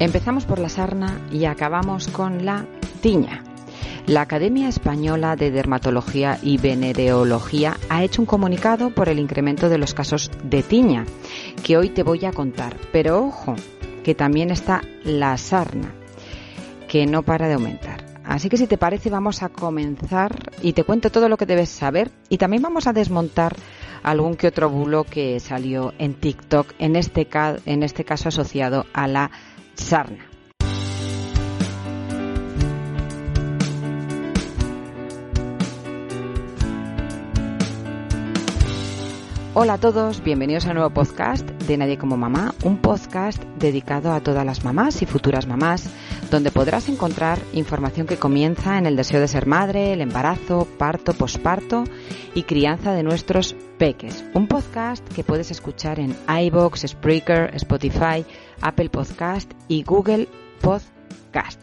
Empezamos por la sarna y acabamos con la tiña. La Academia Española de Dermatología y Venereología ha hecho un comunicado por el incremento de los casos de tiña, que hoy te voy a contar. Pero ojo, que también está la sarna, que no para de aumentar. Así que si te parece vamos a comenzar y te cuento todo lo que debes saber y también vamos a desmontar algún que otro bulo que salió en TikTok, en este, en este caso asociado a la sarna. Hola a todos, bienvenidos a un nuevo podcast de Nadie como Mamá, un podcast dedicado a todas las mamás y futuras mamás, donde podrás encontrar información que comienza en el deseo de ser madre, el embarazo, parto, posparto y crianza de nuestros peques. Un podcast que puedes escuchar en iBox, Spreaker, Spotify, Apple Podcast y Google Podcast.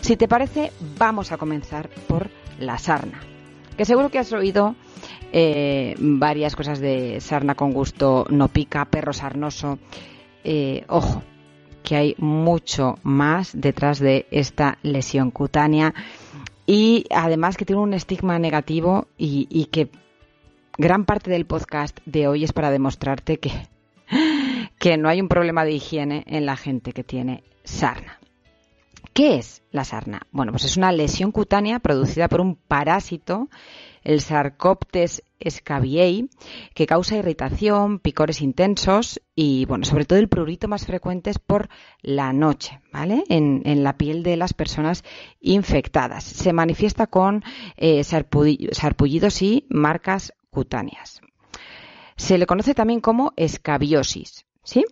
Si te parece, vamos a comenzar por la sarna, que seguro que has oído eh, varias cosas de sarna con gusto no pica, perro sarnoso. Eh, ojo, que hay mucho más detrás de esta lesión cutánea y además que tiene un estigma negativo y, y que gran parte del podcast de hoy es para demostrarte que, que no hay un problema de higiene en la gente que tiene sarna. ¿Qué es la sarna? Bueno, pues es una lesión cutánea producida por un parásito el Sarcoptes scabiei, que causa irritación, picores intensos y, bueno, sobre todo el prurito más frecuente es por la noche, ¿vale? En, la piel de las personas infectadas. Se manifiesta con eh, sarpullidos y marcas cutáneas. Se le conoce también como escabiosis, ¿sí?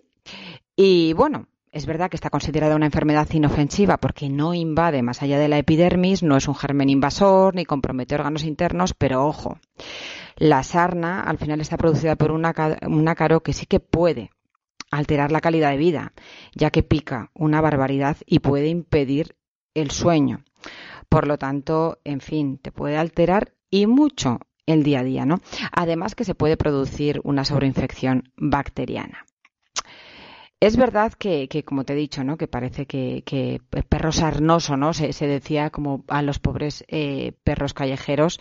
Y bueno, es verdad que está considerada una enfermedad inofensiva porque no invade más allá de la epidermis, no es un germen invasor ni compromete órganos internos, pero ojo, la sarna al final está producida por un ácaro que sí que puede alterar la calidad de vida, ya que pica una barbaridad y puede impedir el sueño. Por lo tanto, en fin, te puede alterar y mucho el día a día, ¿no? Además que se puede producir una sobreinfección bacteriana. Es verdad que, como te he dicho, ¿no? Que parece que, que perro sarnoso, ¿no? Se, decía como a los pobres eh, perros callejeros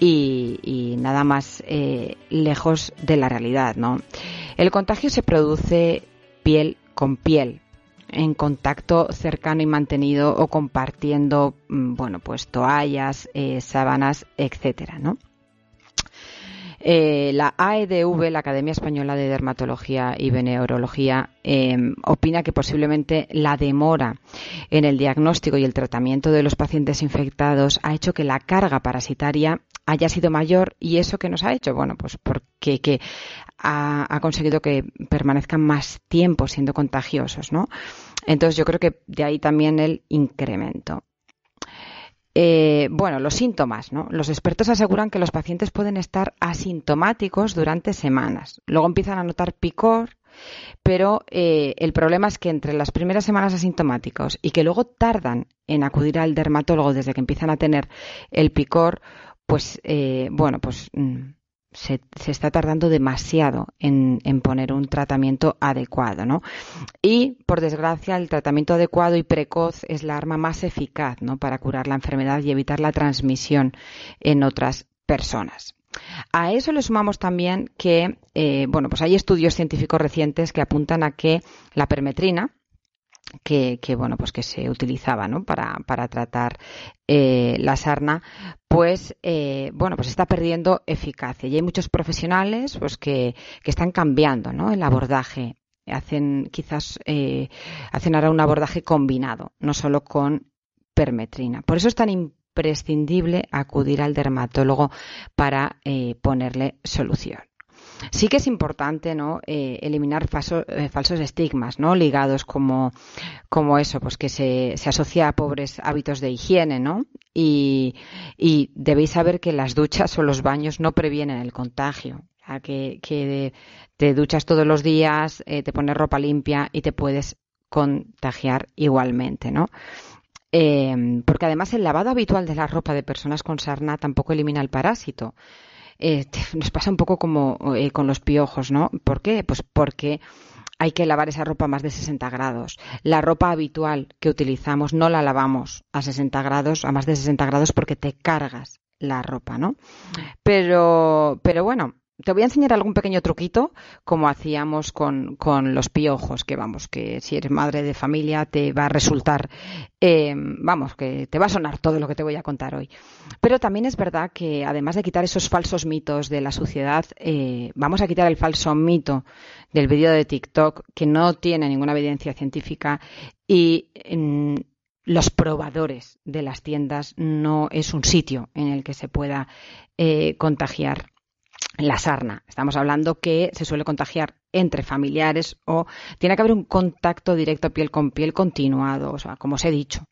y, nada más eh, lejos de la realidad, ¿no? El contagio se produce piel con piel, en contacto cercano y mantenido o compartiendo, mm, bueno, pues toallas, eh, sábanas, etcétera, ¿no? Eh, la AEDV, la Academia Española de Dermatología y Veneurología, em, opina que posiblemente la demora en el diagnóstico y el tratamiento de los pacientes infectados ha hecho que la carga parasitaria haya sido mayor y eso que nos ha hecho, bueno, pues porque que ha, conseguido que permanezcan más tiempo siendo contagiosos, ¿no? Entonces yo creo que de ahí también el incremento. Eh, bueno, los síntomas, ¿no? Los expertos aseguran que los pacientes pueden estar asintomáticos durante semanas. Luego empiezan a notar picor, pero eh, el problema es que entre las primeras semanas asintomáticos y que luego tardan en acudir al dermatólogo desde que empiezan a tener el picor, pues eh, bueno, pues mm, se, está tardando demasiado en, poner un tratamiento adecuado, ¿no? Y, por desgracia, el tratamiento adecuado y precoz es la arma más eficaz, ¿no? Para curar la enfermedad y evitar la transmisión en otras personas. A eso le sumamos también que, eh, bueno, pues hay estudios científicos recientes que apuntan a que la permetrina, que, bueno pues que se utilizaba ¿no? para, para tratar eh, la sarna pues eh, bueno pues está perdiendo eficacia y hay muchos profesionales pues que, que están cambiando ¿no? el abordaje hacen quizás eh, hacen ahora un abordaje combinado no solo con permetrina por eso es tan imprescindible acudir al dermatólogo para ponerle solución Sí que es importante, ¿no? Eh, eliminar eh, falsos estigmas, ¿no? Ligados como, como eso, pues que se, se asocia a pobres hábitos de higiene, ¿no? Y, debéis saber que las duchas o los baños no previenen el contagio. que, que te duchas todos los días, eh, te pones ropa limpia y te puedes contagiar igualmente, ¿no? porque además el lavado habitual de la ropa de personas con sarna tampoco elimina el parásito. Eh, nos pasa un poco como eh, con los piojos, ¿no? ¿Por qué? Pues porque hay que lavar esa ropa a más de 60 grados. La ropa habitual que utilizamos no la lavamos a 60 grados, a más de 60 grados porque te cargas la ropa, ¿no? Pero, pero bueno, te voy a enseñar algún pequeño truquito, como hacíamos con, con, los piojos, que vamos, que si eres madre de familia te va a resultar, eh, vamos, que te va a sonar todo lo que te voy a contar hoy. Pero también es verdad que además de quitar esos falsos mitos de la suciedad, eh, vamos a quitar el falso mito del vídeo de TikTok, que no tiene ninguna evidencia científica y los probadores de las tiendas no es un sitio en el que se pueda eh, contagiar la sarna. Estamos hablando que se suele contagiar entre familiares o tiene que haber un contacto directo piel con piel continuado, o sea, como os he dicho.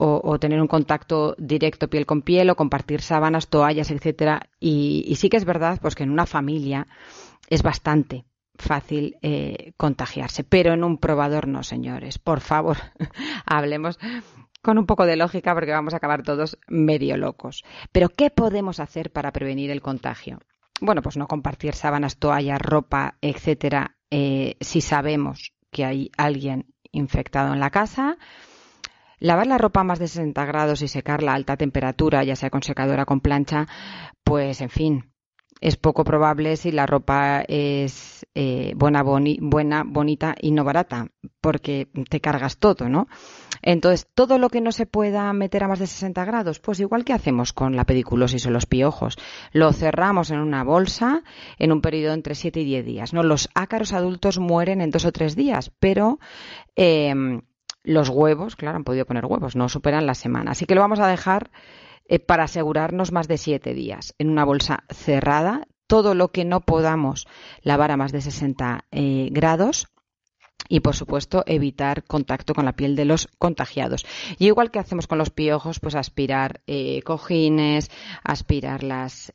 O, tener un contacto directo piel con piel o compartir sábanas, toallas, etcétera. Y, sí que es verdad, pues que en una familia es bastante fácil eh, contagiarse, pero en un probador no, señores. Por favor, hablemos con un poco de lógica porque vamos a acabar todos medio locos. Pero ¿qué podemos hacer para prevenir el contagio? Bueno, pues no compartir sábanas, toallas, ropa, etcétera, eh, si sabemos que hay alguien infectado en la casa. Lavar la ropa a más de 60 grados y secarla a alta temperatura, ya sea con secadora, con plancha, pues en fin, es poco probable si la ropa es eh, buena, bonita y no barata, porque te cargas todo, ¿no? Entonces, todo lo que no se pueda meter a más de 60 grados, pues igual que hacemos con la pediculosis o los piojos, lo cerramos en una bolsa en un periodo entre 7 y 10 días, ¿no? Los ácaros adultos mueren en dos o tres días, pero em, los huevos, claro, han podido poner huevos, no superan la semana. Así que lo vamos a dejar eh, para asegurarnos más de siete días en una bolsa cerrada. Todo lo que no podamos lavar a más de 60 eh, grados y por supuesto evitar contacto con la piel de los contagiados. Y igual que hacemos con los piojos, pues aspirar eh, cojines, aspirar las,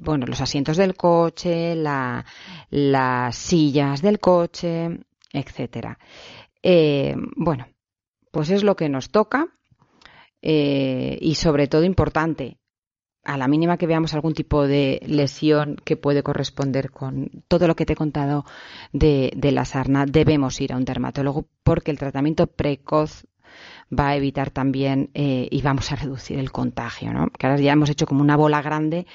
bueno, los asientos del coche, las sillas del coche, etcétera. bueno, pues es lo que nos toca eh, y sobre todo importante, a la mínima que veamos algún tipo de lesión que puede corresponder con todo lo que te he contado de, la sarna, debemos ir a un dermatólogo porque el tratamiento precoz va a evitar también eh, y vamos a reducir el contagio, ¿no? Que ahora ya hemos hecho como una bola grande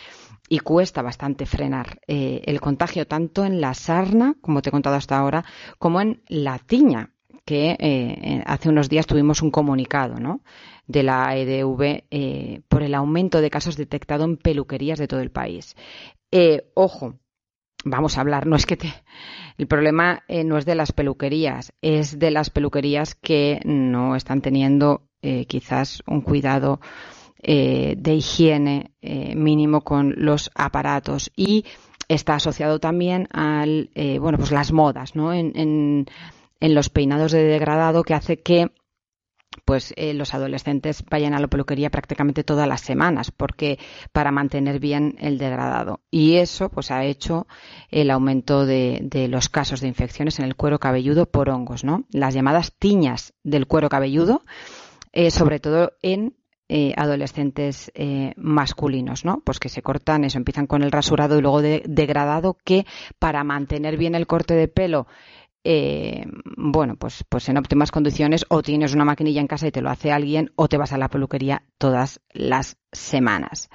y cuesta bastante frenar eh, el contagio tanto en la sarna, como te he contado hasta ahora, como en la tiña, que hace unos días tuvimos un comunicado, ¿no? de la EDV eh, por el aumento de casos detectados en peluquerías de todo el país. Eh, ojo, vamos a hablar, no es que te... El problema eh, no es de las peluquerías, es de las peluquerías que no están teniendo quizás un cuidado de higiene mínimo con los aparatos y está asociado también al, bueno, pues las modas, ¿no? En, en, en los peinados de degradado que hace que pues eh, los adolescentes vayan a la peluquería prácticamente todas las semanas porque para mantener bien el degradado y eso pues ha hecho el aumento de, los casos de infecciones en el cuero cabelludo por hongos no las llamadas tiñas del cuero cabelludo eh, sobre todo en eh, adolescentes masculinos, ¿no? Pues que se cortan eso, empiezan con el rasurado y luego de, degradado que para mantener bien el corte de pelo eh, bueno, pues, pues en óptimas condiciones o tienes una maquinilla en casa y te lo hace alguien o te vas a la peluquería todas las semanas.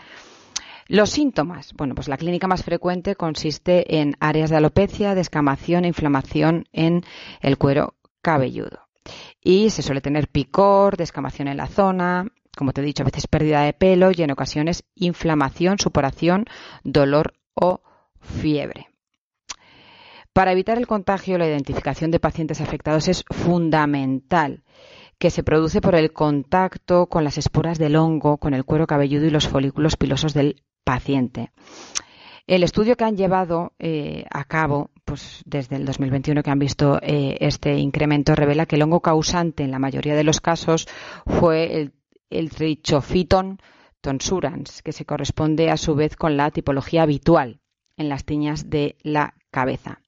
Los síntomas. Bueno, pues la clínica más frecuente consiste en áreas de alopecia, descamación e inflamación en el cuero cabelludo. Y se suele tener picor, descamación en la zona, como te he dicho, a veces pérdida de pelo y en ocasiones inflamación, suporación, dolor o fiebre. Para evitar el contagio, la identificación de pacientes afectados es fundamental, que se produce por el contacto con las esporas del hongo, con el cuero cabelludo y los folículos pilosos del paciente. El estudio que han llevado eh, a cabo, pues desde el 2021 que han visto eh, este incremento, revela que el hongo causante en la mayoría de los casos fue el, el Trichophyton tonsurans, que se corresponde a su vez con la tipología habitual en las tiñas de la cabeza.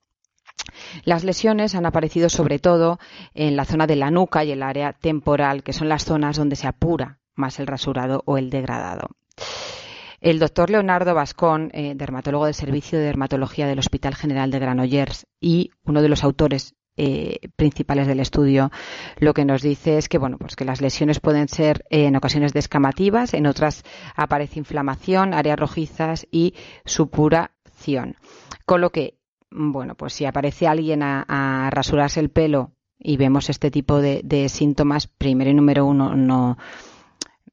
Las lesiones han aparecido sobre todo en la zona de la nuca y el área temporal, que son las zonas donde se apura más el rasurado o el degradado. El doctor Leonardo Vascón, eh, dermatólogo del Servicio de Dermatología del Hospital General de Granollers y uno de los autores eh, principales del estudio lo que nos dice es que bueno pues que las lesiones pueden ser en ocasiones descamativas en otras aparece inflamación áreas rojizas y supuración con lo que bueno pues si aparece alguien a, rasurarse el pelo y vemos este tipo de, de síntomas primero y número uno no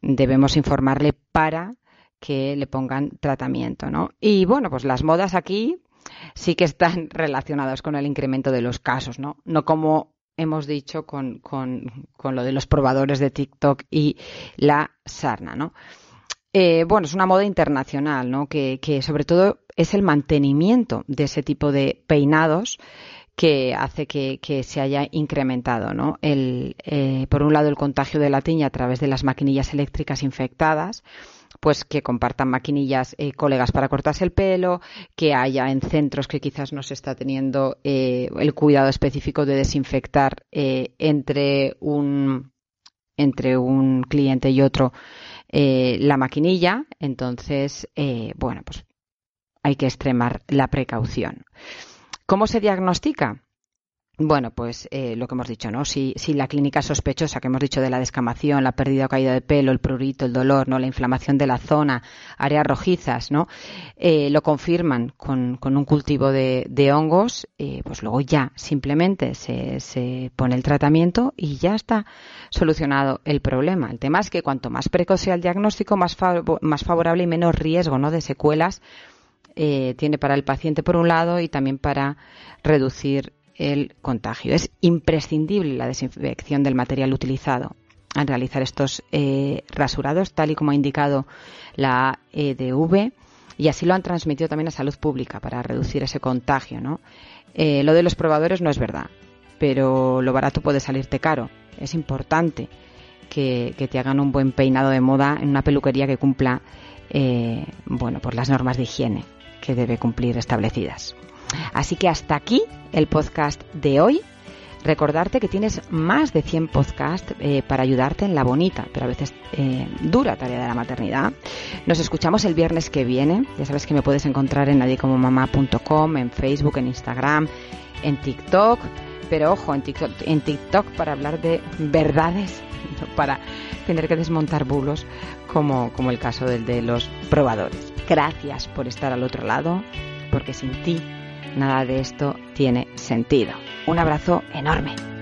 debemos informarle para que le pongan tratamiento, ¿no? Y bueno, pues las modas aquí sí que están relacionadas con el incremento de los casos, ¿no? No como hemos dicho con, con, con lo de los probadores de TikTok y la sarna, ¿no? Eh, bueno, es una moda internacional, ¿no? Que, que, sobre todo es el mantenimiento de ese tipo de peinados que hace que, se haya incrementado, ¿no? El, eh, por un lado, el contagio de la tiña a través de las maquinillas eléctricas infectadas, pues que compartan maquinillas eh, colegas para cortarse el pelo, que haya en centros que quizás no se está teniendo eh, el cuidado específico de desinfectar eh, entre un entre un cliente y otro la maquinilla, entonces bueno pues hay que extremar la precaución. ¿Cómo se diagnostica? Bueno, pues eh, lo que hemos dicho, ¿no? Si, si, la clínica sospechosa que hemos dicho de la descamación, la pérdida o caída de pelo, el prurito, el dolor, ¿no? La inflamación de la zona, áreas rojizas, ¿no? Eh, lo confirman con, con, un cultivo de, de hongos, eh, pues luego ya simplemente se, se, pone el tratamiento y ya está solucionado el problema. El tema es que cuanto más precoz sea el diagnóstico, más, favorable y menos riesgo, ¿no? De secuelas tiene para el paciente por un lado y también para reducir el contagio. Es imprescindible la desinfección del material utilizado al realizar estos eh, rasurados, tal y como ha indicado la EDV, y así lo han transmitido también a salud pública para reducir ese contagio. ¿no? Eh, lo de los probadores no es verdad, pero lo barato puede salirte caro. Es importante que, te hagan un buen peinado de moda en una peluquería que cumpla eh, bueno, por las normas de higiene que debe cumplir establecidas. Así que hasta aquí el podcast de hoy. Recordarte que tienes más de 100 podcasts eh, para ayudarte en la bonita, pero a veces eh, dura tarea de la maternidad. Nos escuchamos el viernes que viene. Ya sabes que me puedes encontrar en nadiecomomamá.com, en Facebook, en Instagram, en TikTok. Pero ojo, en TikTok, en TikTok para hablar de verdades, para tener que desmontar bulos como, como el caso del de los probadores. Gracias por estar al otro lado, porque sin ti nada de esto tiene sentido. Un abrazo enorme.